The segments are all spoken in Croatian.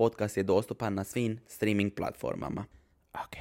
podcast je dostupan na svim streaming platformama. Ok.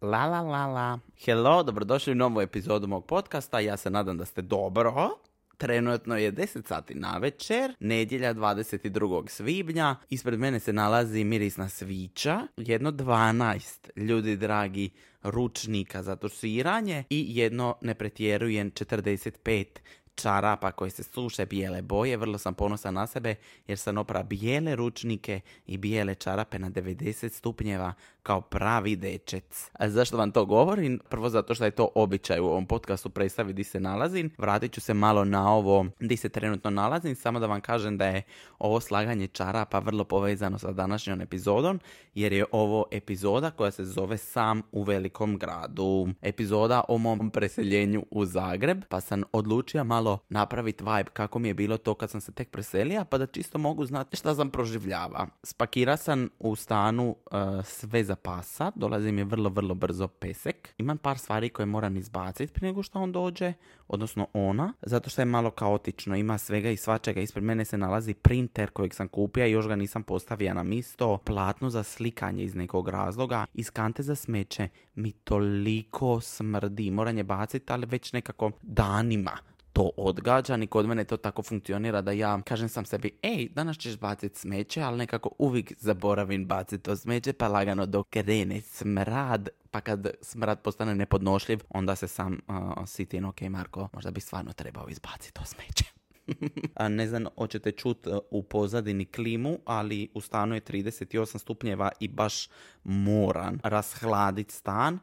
La la la la. Hello, dobrodošli u novu epizodu mog podcasta. Ja se nadam da ste dobro. Trenutno je 10 sati na večer, nedjelja 22. svibnja. Ispred mene se nalazi mirisna svića, jedno 12 ljudi dragi ručnika za tuširanje i jedno ne pretjerujem 45 čarapa koji se suše bijele boje. Vrlo sam ponosan na sebe jer sam opra bijele ručnike i bijele čarape na 90 stupnjeva kao pravi dečec. A zašto vam to govorim? Prvo zato što je to običaj u ovom podcastu predstavi di se nalazim. Vratit ću se malo na ovo di se trenutno nalazim, samo da vam kažem da je ovo slaganje čarapa vrlo povezano sa današnjom epizodom, jer je ovo epizoda koja se zove Sam u velikom gradu. Epizoda o mom preseljenju u Zagreb, pa sam odlučio malo napraviti vibe kako mi je bilo to kad sam se tek preselio, pa da čisto mogu znati šta sam proživljava. Spakira sam u stanu uh, sve za pasa, dolazi mi vrlo, vrlo brzo pesek. Imam par stvari koje moram izbaciti prije nego što on dođe, odnosno ona, zato što je malo kaotično, ima svega i svačega. Ispred mene se nalazi printer kojeg sam kupio i još ga nisam postavio na misto, platno za slikanje iz nekog razloga, iz kante za smeće mi toliko smrdi, moram je baciti, ali već nekako danima to odgađa, ni kod mene to tako funkcionira da ja kažem sam sebi, ej, danas ćeš baciti smeće, ali nekako uvijek zaboravim baciti to smeće, pa lagano dok krene smrad, pa kad smrad postane nepodnošljiv, onda se sam uh, sitim, ok Marko, možda bi stvarno trebao izbaciti to smeće. A ne znam, hoćete čut u pozadini klimu, ali u stanu je 38 stupnjeva i baš moram rashladiti stan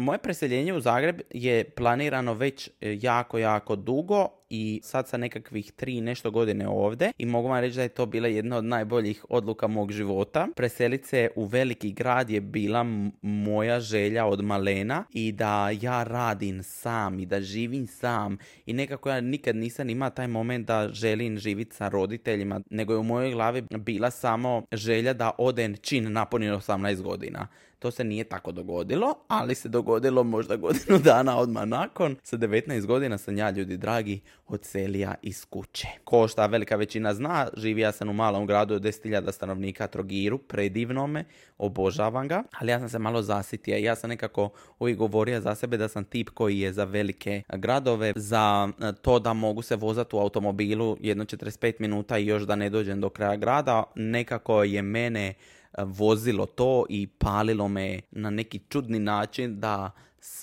moje preseljenje u Zagreb je planirano već e, jako, jako dugo i sad sa nekakvih tri nešto godine ovdje i mogu vam reći da je to bila jedna od najboljih odluka mog života. Preselit se u veliki grad je bila moja želja od malena i da ja radim sam i da živim sam i nekako ja nikad nisam imao taj moment da želim živjeti sa roditeljima, nego je u mojoj glavi bila samo želja da oden čin napunim 18 godina. To se nije tako dogodilo, ali se dogodilo možda godinu dana odmah nakon. Sa 19 godina sam ja, ljudi dragi, odselija iz kuće. Ko šta velika većina zna, živija sam u malom gradu od 10.000 stanovnika Trogiru, predivno me, obožavam ga, ali ja sam se malo zasitio. Ja sam nekako uvijek govorio za sebe da sam tip koji je za velike gradove, za e, to da mogu se vozati u automobilu jedno 45 minuta i još da ne dođem do kraja grada. Nekako je mene vozilo to i palilo me na neki čudni način da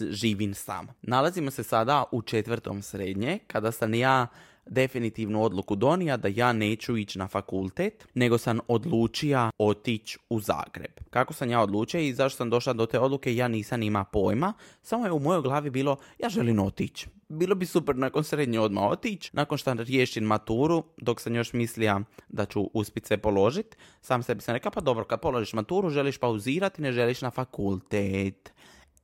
živim sam. Nalazimo se sada u četvrtom srednje, kada sam ja definitivnu odluku donija da ja neću ići na fakultet, nego sam odlučio otići u Zagreb. Kako sam ja odlučio i zašto sam došla do te odluke, ja nisam ima pojma, samo je u mojoj glavi bilo ja želim otići. Bilo bi super nakon srednje odmah otići, nakon što riješim maturu, dok sam još mislija da ću uspjeti sve položiti, sam sebi sam rekao, pa dobro, kad položiš maturu, želiš pauzirati, ne želiš na fakultet.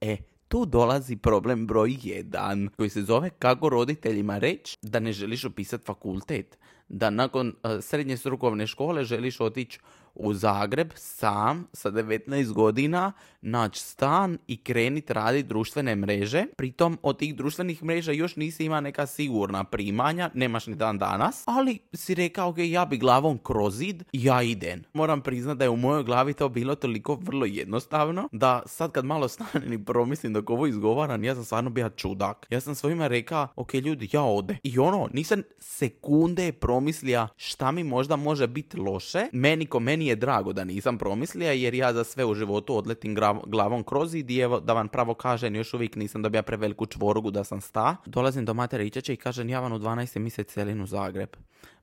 E, tu dolazi problem broj jedan koji se zove kako roditeljima reći da ne želiš upisati fakultet. Da nakon uh, srednje strukovne škole želiš otići u Zagreb sam sa 19 godina naći stan i krenit raditi društvene mreže. Pritom od tih društvenih mreža još nisi ima neka sigurna primanja, nemaš ni dan danas, ali si rekao ok, ja bi glavom kroz zid, ja idem. Moram priznat da je u mojoj glavi to bilo toliko vrlo jednostavno, da sad kad malo stanem i promislim dok ovo izgovaram, ja sam stvarno bio čudak. Ja sam svojima rekao, ok ljudi, ja ode. I ono, nisam sekunde promislija šta mi možda može biti loše. Meni ko meni je drago da nisam promislija jer ja za sve u životu odletim glavom kroz i evo da vam pravo kažem još uvijek nisam dobija preveliku čvorugu da sam sta. Dolazim do matere Ičeće i kažem ja vam u 12. mjesec celim u Zagreb.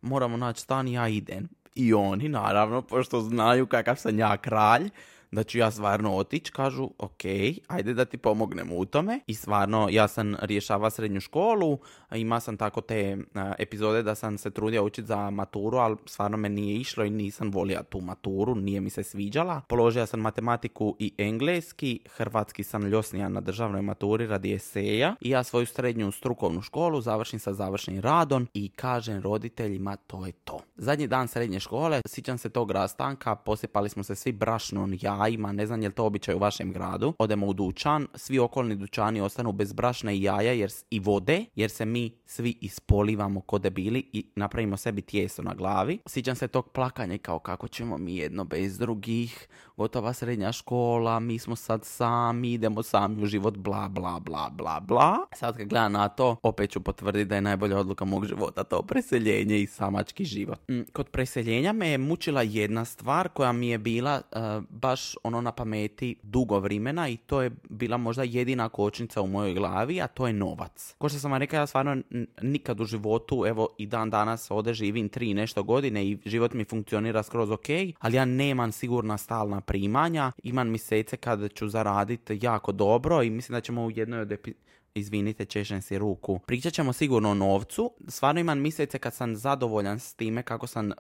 Moramo naći stan i ja idem. I oni naravno, pošto znaju kakav sam ja kralj, da ću ja stvarno otići, kažu ok, ajde da ti pomognem u tome. I stvarno ja sam rješava srednju školu, ima sam tako te epizode da sam se trudio učiti za maturu, ali stvarno me nije išlo i nisam volio tu maturu, nije mi se sviđala. Položio sam matematiku i engleski, hrvatski sam ljosnija na državnoj maturi radi eseja i ja svoju srednju strukovnu školu završim sa završnim radom i kažem roditeljima to je to. Zadnji dan srednje škole, sjećam se tog rastanka, posipali smo se svi brašnom jajima, ne znam je li to običaj u vašem gradu. Odemo u dućan, svi okolni dućani ostanu bez brašna i jaja jer, i vode, jer se mi svi ispolivamo ko debili i napravimo sebi tijesto na glavi. Sjećam se tog plakanja kao kako ćemo mi jedno bez drugih, gotova srednja škola, mi smo sad sami, idemo sami u život, bla bla bla bla bla. Sad kad gledam na to, opet ću potvrditi da je najbolja odluka mog života to preseljenje i samački život. Mm, kod preseljenja me je mučila jedna stvar koja mi je bila uh, baš ono na pameti dugo vremena i to je bila možda jedina kočnica u mojoj glavi, a to je novac. Ko što sam vam rekao, ja stvarno nikad u životu, evo i dan danas ovdje živim tri nešto godine i život mi funkcionira skroz ok, ali ja nemam sigurna stalna primanja, imam mjesece kada ću zaraditi jako dobro i mislim da ćemo u jednoj od izvinite, češem si ruku. Pričat ćemo sigurno o novcu. Stvarno imam mjesece kad sam zadovoljan s time kako sam uh,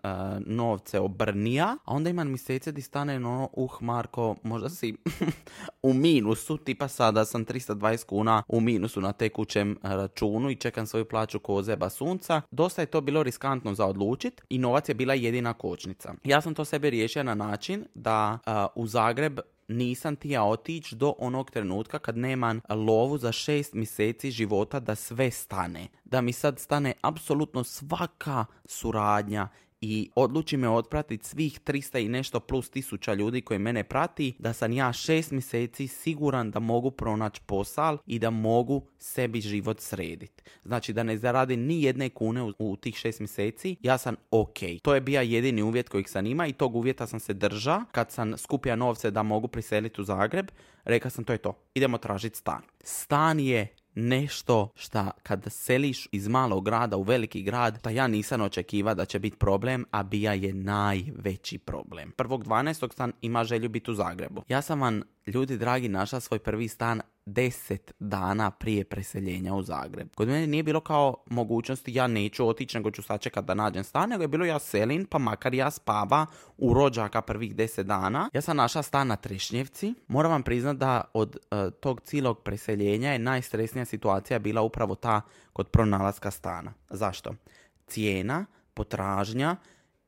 novce obrnija, a onda imam mjesece di stane ono, uh Marko, možda si u minusu, tipa sada sam 320 kuna u minusu na tekućem računu i čekam svoju plaću ko zeba sunca. Dosta je to bilo riskantno za odlučit i novac je bila jedina kočnica. Ja sam to sebe riješio na način da uh, u Zagreb nisam ti ja otići do onog trenutka kad nemam lovu za šest mjeseci života da sve stane. Da mi sad stane apsolutno svaka suradnja i odluči me otpratiti svih 300 i nešto plus tisuća ljudi koji mene prati, da sam ja šest mjeseci siguran da mogu pronaći posal i da mogu sebi život srediti. Znači da ne zaradi ni jedne kune u, u tih šest mjeseci, ja sam ok. To je bio jedini uvjet kojeg sam ima i tog uvjeta sam se drža kad sam skupio novce da mogu priseliti u Zagreb. Rekao sam to je to, idemo tražiti stan. Stan je nešto šta kad seliš iz malog grada u veliki grad, da ja nisam očekiva da će biti problem, a bija je najveći problem. Prvog 12. sam ima želju biti u Zagrebu. Ja sam vam ljudi dragi našla svoj prvi stan deset dana prije preseljenja u Zagreb. Kod mene nije bilo kao mogućnosti ja neću otići nego ću sačekat da nađem stan, nego je bilo ja selim pa makar ja spava u rođaka prvih deset dana. Ja sam našla stan na Trešnjevci. Moram vam priznat da od uh, tog cijelog preseljenja je najstresnija situacija bila upravo ta kod pronalaska stana. Zašto? Cijena, potražnja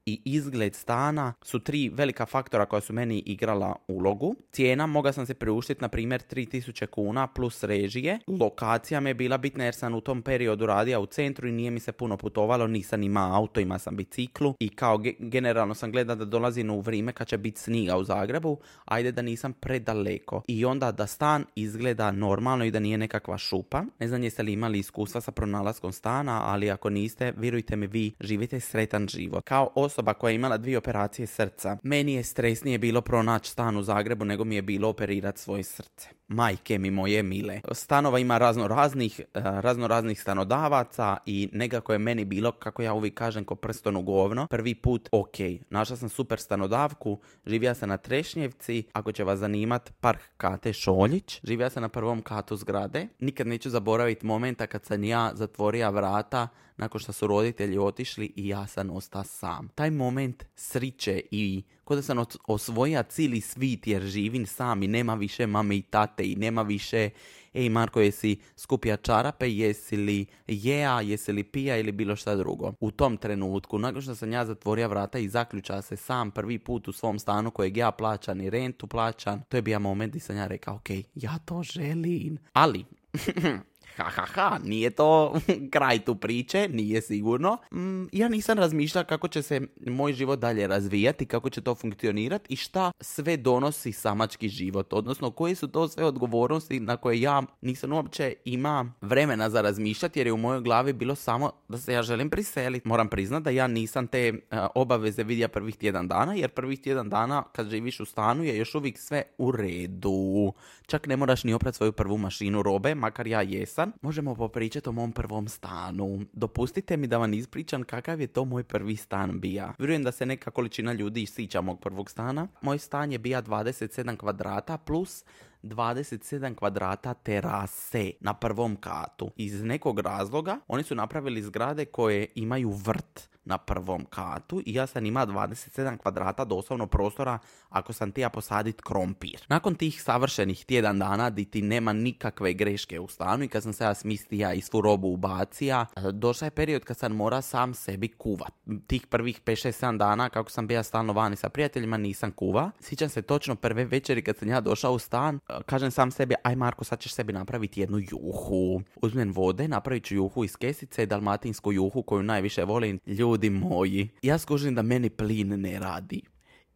i izgled stana su tri velika faktora koja su meni igrala ulogu. Cijena, mogao sam se priuštiti na primjer 3000 kuna plus režije. Lokacija mi je bila bitna jer sam u tom periodu radio u centru i nije mi se puno putovalo, nisam imao auto, ima sam biciklu i kao generalno sam gledao da dolazim u vrijeme kad će biti sniga u Zagrebu, ajde da nisam predaleko. I onda da stan izgleda normalno i da nije nekakva šupa. Ne znam jeste li imali iskustva sa pronalaskom stana, ali ako niste, vjerujte mi vi živite sretan život. Kao osoba koja je imala dvije operacije srca, meni je stresnije bilo pronaći stan u Zagrebu nego mi je bilo operirati svoje srce. Majke mi moje mile. Stanova ima razno raznih, eh, razno raznih stanodavaca i nekako je meni bilo, kako ja uvijek kažem, ko prston u govno. Prvi put, ok, našla sam super stanodavku, živija sam na Trešnjevci, ako će vas zanimat, park Kate Šoljić, živija sam na prvom katu zgrade. Nikad neću zaboraviti momenta kad sam ja zatvoria vrata nakon što su roditelji otišli i ja sam ostao sam. Taj moment sriće i kod da sam osvoja cijeli svit jer živim sam i nema više mame i tate i nema više ej Marko jesi skupija čarape, jesi li jeja, jesi li pija ili bilo šta drugo. U tom trenutku, nakon što sam ja zatvorio vrata i zaključa se sam prvi put u svom stanu kojeg ja plaćam i rentu plaćam, to je bio moment gdje sam ja rekao, ok, ja to želim. Ali, ha ha ha, nije to kraj tu priče, nije sigurno. Mm, ja nisam razmišljao kako će se moj život dalje razvijati, kako će to funkcionirati i šta sve donosi samački život, odnosno koje su to sve odgovornosti na koje ja nisam uopće ima vremena za razmišljati jer je u mojoj glavi bilo samo da se ja želim priseliti. Moram priznati da ja nisam te uh, obaveze vidja prvih tjedan dana jer prvih tjedan dana kad živiš u stanu je još uvijek sve u redu. Čak ne moraš ni oprati svoju prvu mašinu robe, makar ja jesam možemo popričati o mom prvom stanu. Dopustite mi da vam ispričam kakav je to moj prvi stan bija. Vjerujem da se neka količina ljudi sića mog prvog stana. Moj stan je bija 27 kvadrata plus 27 kvadrata terase na prvom katu. Iz nekog razloga oni su napravili zgrade koje imaju vrt na prvom katu i ja sam ima 27 kvadrata doslovno prostora ako sam tija posadit krompir. Nakon tih savršenih tjedan dana di ti nema nikakve greške u stanu i kad sam se ja smistija i svu robu ubacija, došao je period kad sam mora sam sebi kuvat. Tih prvih 5-6-7 dana kako sam bija stalno vani sa prijateljima nisam kuva. Sjećam se točno prve večeri kad sam ja došao u stan, kažem sam sebi, aj Marko sad ćeš sebi napraviti jednu juhu. Uzmem vode, napravit ću juhu iz kesice, dalmatinsku juhu koju najviše volim. Ljudi moji, ja skužim da meni plin ne radi.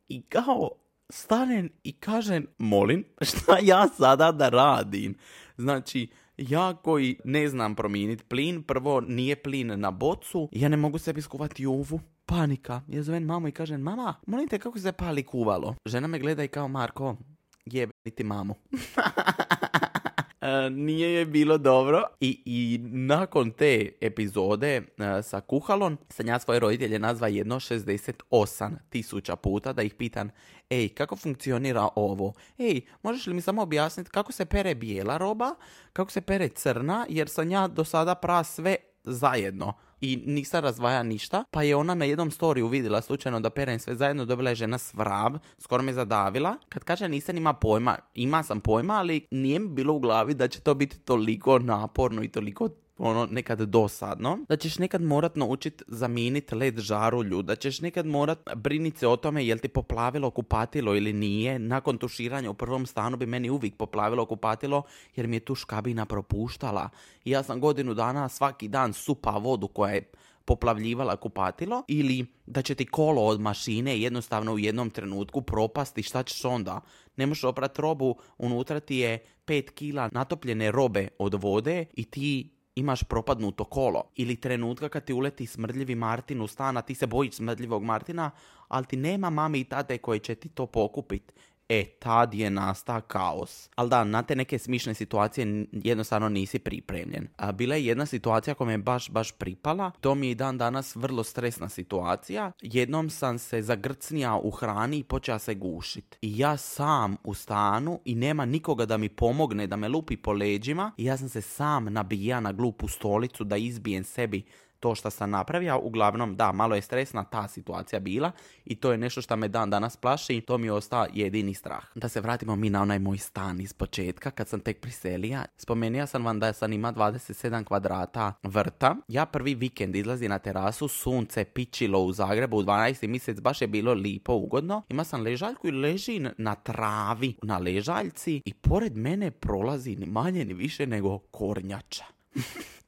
I kao stanem i kažem, molim, šta ja sada da radim? Znači, ja koji ne znam promijeniti plin, prvo nije plin na bocu, ja ne mogu sebi skuvati juvu. Panika. Ja zovem mamu i kažem, mama, molim te kako se pali kuvalo. Žena me gleda i kao, Marko, jebiti mamu. Nije je bilo dobro I, i nakon te epizode e, sa kuhalom sam ja svoje roditelje nazva jedno 68 tisuća puta da ih pitan ej kako funkcionira ovo? Ej možeš li mi samo objasniti kako se pere bijela roba kako se pere crna jer sam ja do sada pra sve zajedno i nisam razvaja ništa, pa je ona na jednom storiju vidjela slučajno da perem sve zajedno, dobila je žena svrav, skoro me zadavila. Kad kaže nisam ima pojma, ima sam pojma, ali nije mi bilo u glavi da će to biti toliko naporno i toliko ono nekad dosadno, da ćeš nekad morat naučit zamijeniti led žarulju, da ćeš nekad morat briniti se o tome jel ti poplavilo kupatilo ili nije. Nakon tuširanja u prvom stanu bi meni uvijek poplavilo kupatilo jer mi je tu škabina propuštala. I ja sam godinu dana svaki dan supa vodu koja je poplavljivala kupatilo ili da će ti kolo od mašine jednostavno u jednom trenutku propasti, šta ćeš onda? Ne možeš oprati robu, unutra ti je 5 kila natopljene robe od vode i ti imaš propadnuto kolo ili trenutka kad ti uleti smrdljivi Martin u stan, ti se bojiš smrdljivog Martina, ali ti nema mami i tate koji će ti to pokupit e, tad je nasta kaos. Ali da, na te neke smišne situacije jednostavno nisi pripremljen. A bila je jedna situacija koja me baš, baš pripala. To mi je dan danas vrlo stresna situacija. Jednom sam se zagrcnija u hrani i počela se gušit. I ja sam u stanu i nema nikoga da mi pomogne, da me lupi po leđima. I ja sam se sam nabija na glupu stolicu da izbijem sebi to što sam napravio. Uglavnom, da, malo je stresna ta situacija bila i to je nešto što me dan danas plaši i to mi je ostao jedini strah. Da se vratimo mi na onaj moj stan iz početka kad sam tek priselija. Spomenija sam vam da sam ima 27 kvadrata vrta. Ja prvi vikend izlazi na terasu, sunce pičilo u Zagrebu u 12. mjesec, baš je bilo lipo, ugodno. Ima sam ležaljku i leži na travi na ležaljci i pored mene prolazi ni manje ni više nego kornjača.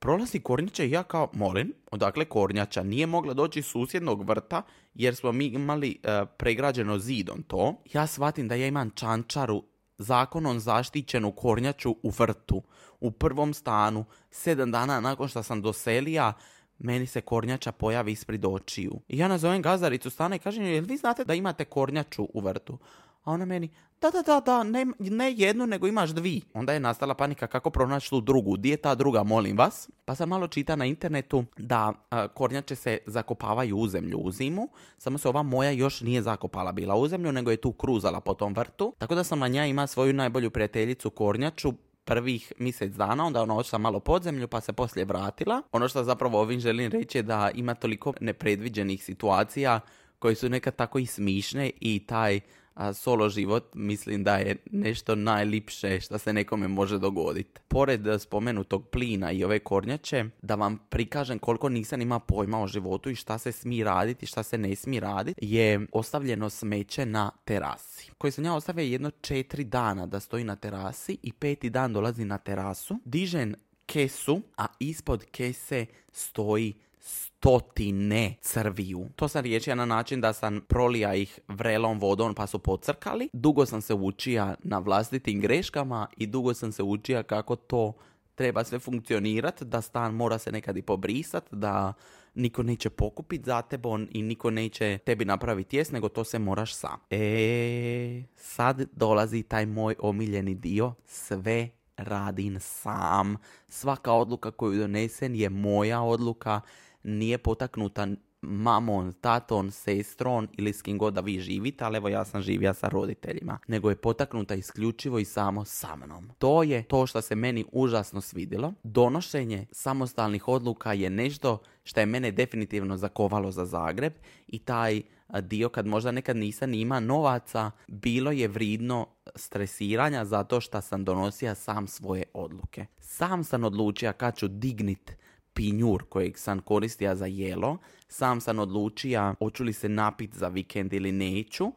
Prolazi kornjača i ja kao, molim, odakle kornjača? Nije mogla doći susjednog vrta jer smo mi imali uh, pregrađeno zidom to. Ja shvatim da ja imam čančaru zakonom zaštićenu kornjaču u vrtu, u prvom stanu, sedam dana nakon što sam doselija, meni se kornjača pojavi ispred očiju. I ja nazovem gazaricu stana i kažem, jel vi znate da imate kornjaču u vrtu? A ona meni, da, da, da, da, ne, ne jednu, nego imaš dvi. Onda je nastala panika kako pronaći tu drugu. Gdje je ta druga, molim vas? Pa sam malo čita na internetu da kornjače se zakopavaju u zemlju u zimu, samo se ova moja još nije zakopala bila u zemlju, nego je tu kruzala po tom vrtu. Tako da sam na nja ima svoju najbolju prijateljicu kornjaču, prvih mjesec dana, onda ona ošla malo pod zemlju pa se poslije vratila. Ono što zapravo ovim želim reći je da ima toliko nepredviđenih situacija koje su nekad tako i smišne i taj a solo život mislim da je nešto najlipše što se nekome može dogoditi. Pored spomenutog plina i ove kornjače, da vam prikažem koliko nisam ima pojma o životu i šta se smije raditi i šta se ne smije raditi, je ostavljeno smeće na terasi. Koji sam ja ostavio jedno četiri dana da stoji na terasi i peti dan dolazi na terasu, dižen kesu, a ispod kese stoji stotine crviju. To sam riječio na način da sam prolija ih vrelom vodom pa su pocrkali. Dugo sam se učija na vlastitim greškama i dugo sam se učija kako to treba sve funkcionirati, da stan mora se nekad i pobrisat, da niko neće pokupiti za tebe i niko neće tebi napraviti jes, nego to se moraš sam. E, sad dolazi taj moj omiljeni dio, sve radim sam. Svaka odluka koju donesen je moja odluka, nije potaknuta mamon, taton, sestron ili s kim god da vi živite, ali evo ja sam živija sa roditeljima, nego je potaknuta isključivo i samo sa mnom. To je to što se meni užasno svidjelo. Donošenje samostalnih odluka je nešto što je mene definitivno zakovalo za Zagreb i taj dio kad možda nekad nisam ima novaca, bilo je vridno stresiranja zato što sam donosio sam svoje odluke. Sam sam odlučio kad ću dignit pinjur kojeg sam koristio za jelo, sam sam odlučio hoću li se napit za vikend ili neću,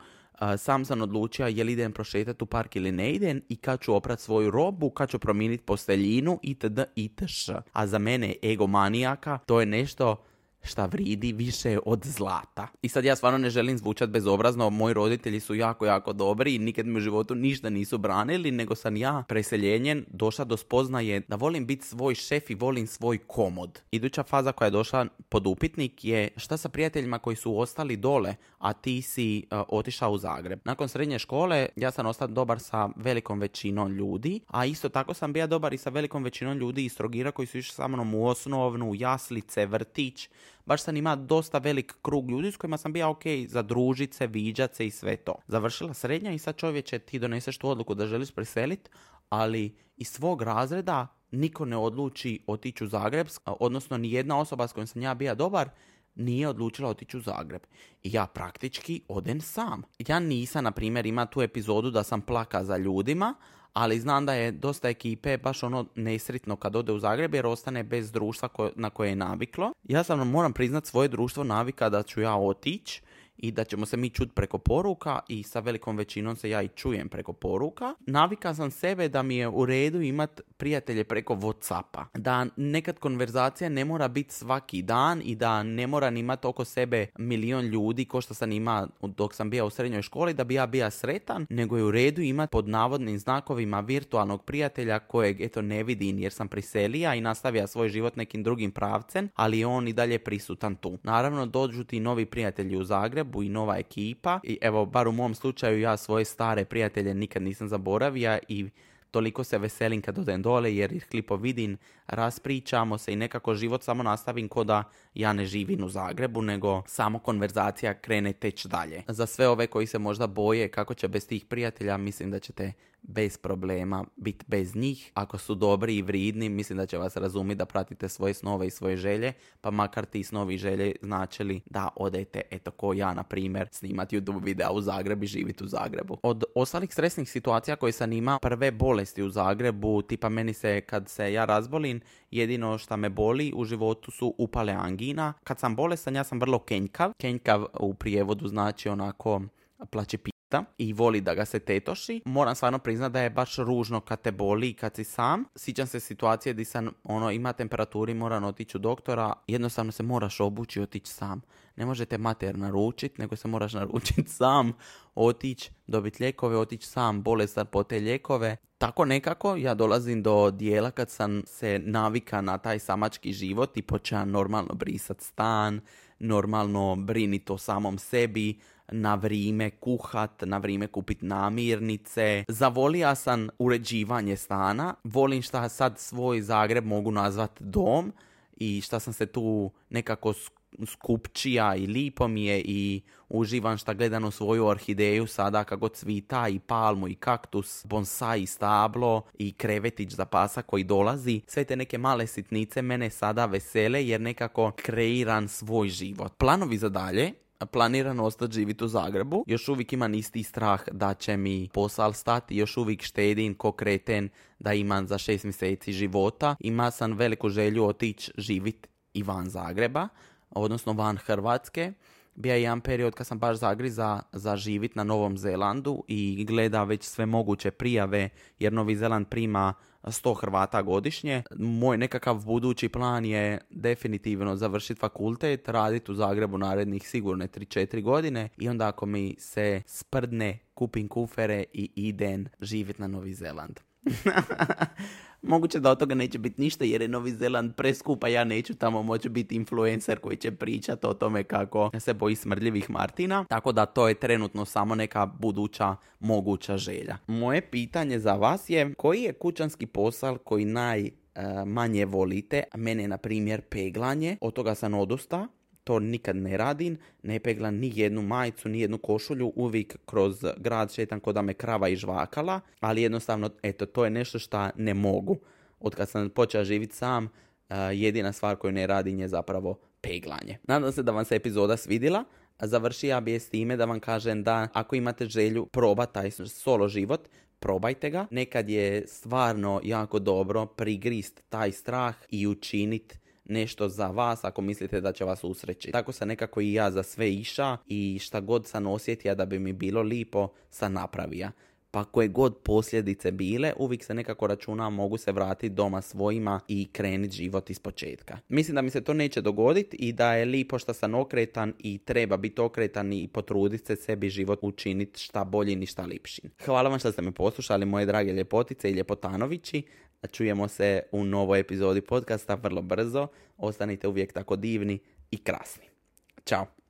sam sam odlučio je li idem prošetati u park ili ne idem i kad ću oprat svoju robu, kad ću promijeniti posteljinu itd. itš. A za mene egomanijaka to je nešto šta vridi više od zlata. I sad ja stvarno ne želim zvučati bezobrazno, moji roditelji su jako, jako dobri i nikad mi u životu ništa nisu branili, nego sam ja preseljenjen došla do spoznaje da volim biti svoj šef i volim svoj komod. Iduća faza koja je došla pod upitnik je šta sa prijateljima koji su ostali dole, a ti si uh, otišao u Zagreb. Nakon srednje škole ja sam ostao dobar sa velikom većinom ljudi, a isto tako sam bio dobar i sa velikom većinom ljudi iz Trogira koji su išli sa mnom u osnovnu, jaslice, vrtić, baš sam ima dosta velik krug ljudi s kojima sam bio ok za družice, viđat i sve to. Završila srednja i sad čovječe ti doneseš tu odluku da želiš preseliti, ali iz svog razreda niko ne odluči otići u Zagreb, odnosno ni jedna osoba s kojom sam ja bio dobar, nije odlučila otići u Zagreb. I ja praktički odem sam. Ja nisam, na primjer, ima tu epizodu da sam plaka za ljudima, ali znam da je dosta ekipe baš ono nesritno kad ode u Zagreb jer ostane bez društva na koje je naviklo. Ja sam moram priznat svoje društvo navika da ću ja otići i da ćemo se mi čuti preko poruka i sa velikom većinom se ja i čujem preko poruka. Navika sam sebe da mi je u redu imat prijatelje preko Whatsappa. Da nekad konverzacija ne mora biti svaki dan i da ne mora imati oko sebe milion ljudi ko što sam ima dok sam bio u srednjoj školi da bi ja bio sretan, nego je u redu imati pod navodnim znakovima virtualnog prijatelja kojeg eto ne vidim jer sam priselija i nastavija svoj život nekim drugim pravcem, ali je on i dalje prisutan tu. Naravno dođu ti novi prijatelji u Zagrebu i nova ekipa. I evo bar u mom slučaju ja svoje stare prijatelje nikad nisam zaboravio i toliko se veselim kad odem dole jer ih klipo vidim, raspričamo se i nekako život samo nastavim ko da ja ne živim u Zagrebu, nego samo konverzacija krene teć dalje. Za sve ove koji se možda boje kako će bez tih prijatelja, mislim da ćete bez problema biti bez njih. Ako su dobri i vridni, mislim da će vas razumjeti da pratite svoje snove i svoje želje, pa makar ti snovi i želje značili da odete, eto ko ja, na primjer, snimati YouTube videa u Zagrebu i živjeti u Zagrebu. Od ostalih stresnih situacija koje sam imao, prve bolesti u Zagrebu, tipa meni se kad se ja razbolim, jedino što me boli u životu su upale angina. Kad sam bolestan, ja sam vrlo kenjkav. Kenjkav u prijevodu znači onako plaće i voli da ga se tetoši. Moram stvarno priznat da je baš ružno kad te boli i kad si sam. Sjećam se situacije gdje sam ono, ima temperaturi moram otići u doktora. Jednostavno se moraš obući i otići sam. Ne možete mater naručiti, nego se moraš naručiti sam, otići, dobiti lijekove, otići sam, bolestan po te lijekove. Tako nekako ja dolazim do dijela kad sam se navika na taj samački život i počeo normalno brisat stan, normalno briniti o samom sebi, na vrijeme kuhat, na vrijeme kupit namirnice. Zavolija sam uređivanje stana. Volim šta sad svoj Zagreb mogu nazvat dom i šta sam se tu nekako skupčija i lipo mi je i uživam šta gledam u svoju orhideju sada kako cvita i palmu i kaktus, bonsai i stablo i krevetić za pasa koji dolazi. Sve te neke male sitnice mene sada vesele jer nekako kreiran svoj život. Planovi za dalje planiram ostati živjeti u Zagrebu. Još uvijek imam isti strah da će mi posal stati, još uvijek štedim ko kreten da imam za šest mjeseci života. Ima sam veliku želju otići živjeti i van Zagreba, odnosno van Hrvatske. Bija je jedan period kad sam baš zagriza za živit na Novom Zelandu i gleda već sve moguće prijave jer Novi Zeland prima 100 Hrvata godišnje. Moj nekakav budući plan je definitivno završiti fakultet, raditi u Zagrebu narednih sigurne 3-4 godine i onda ako mi se sprdne kupim kufere i idem živjeti na Novi Zeland. Moguće da od toga neće biti ništa jer je Novi Zeland preskupa, ja neću tamo moći biti influencer koji će pričati o tome kako se boji smrdljivih Martina, tako da to je trenutno samo neka buduća moguća želja. Moje pitanje za vas je koji je kućanski posao koji naj manje volite. Mene, na primjer, peglanje. Od toga sam odusta to nikad ne radim, ne peglam ni jednu majicu, ni jednu košulju, uvijek kroz grad šetam kod da me krava i žvakala, ali jednostavno, eto, to je nešto što ne mogu. Od kad sam počeo živjeti sam, jedina stvar koju ne radim je zapravo peglanje. Nadam se da vam se epizoda svidila. Završio bi je s time da vam kažem da ako imate želju probati taj solo život, probajte ga. Nekad je stvarno jako dobro prigrist taj strah i učiniti nešto za vas ako mislite da će vas usreći. Tako sam nekako i ja za sve iša i šta god sam osjetio da bi mi bilo lipo sam napravija. Pa koje god posljedice bile, uvijek se nekako računa mogu se vratiti doma svojima i krenuti život iz početka. Mislim da mi se to neće dogoditi i da je lipo što sam okretan i treba biti okretan i potruditi se sebi život učiniti šta bolji i šta lipši. Hvala vam što ste me poslušali, moje drage ljepotice i ljepotanovići. Čujemo se u novoj epizodi podcasta vrlo brzo. Ostanite uvijek tako divni i krasni. Ćao!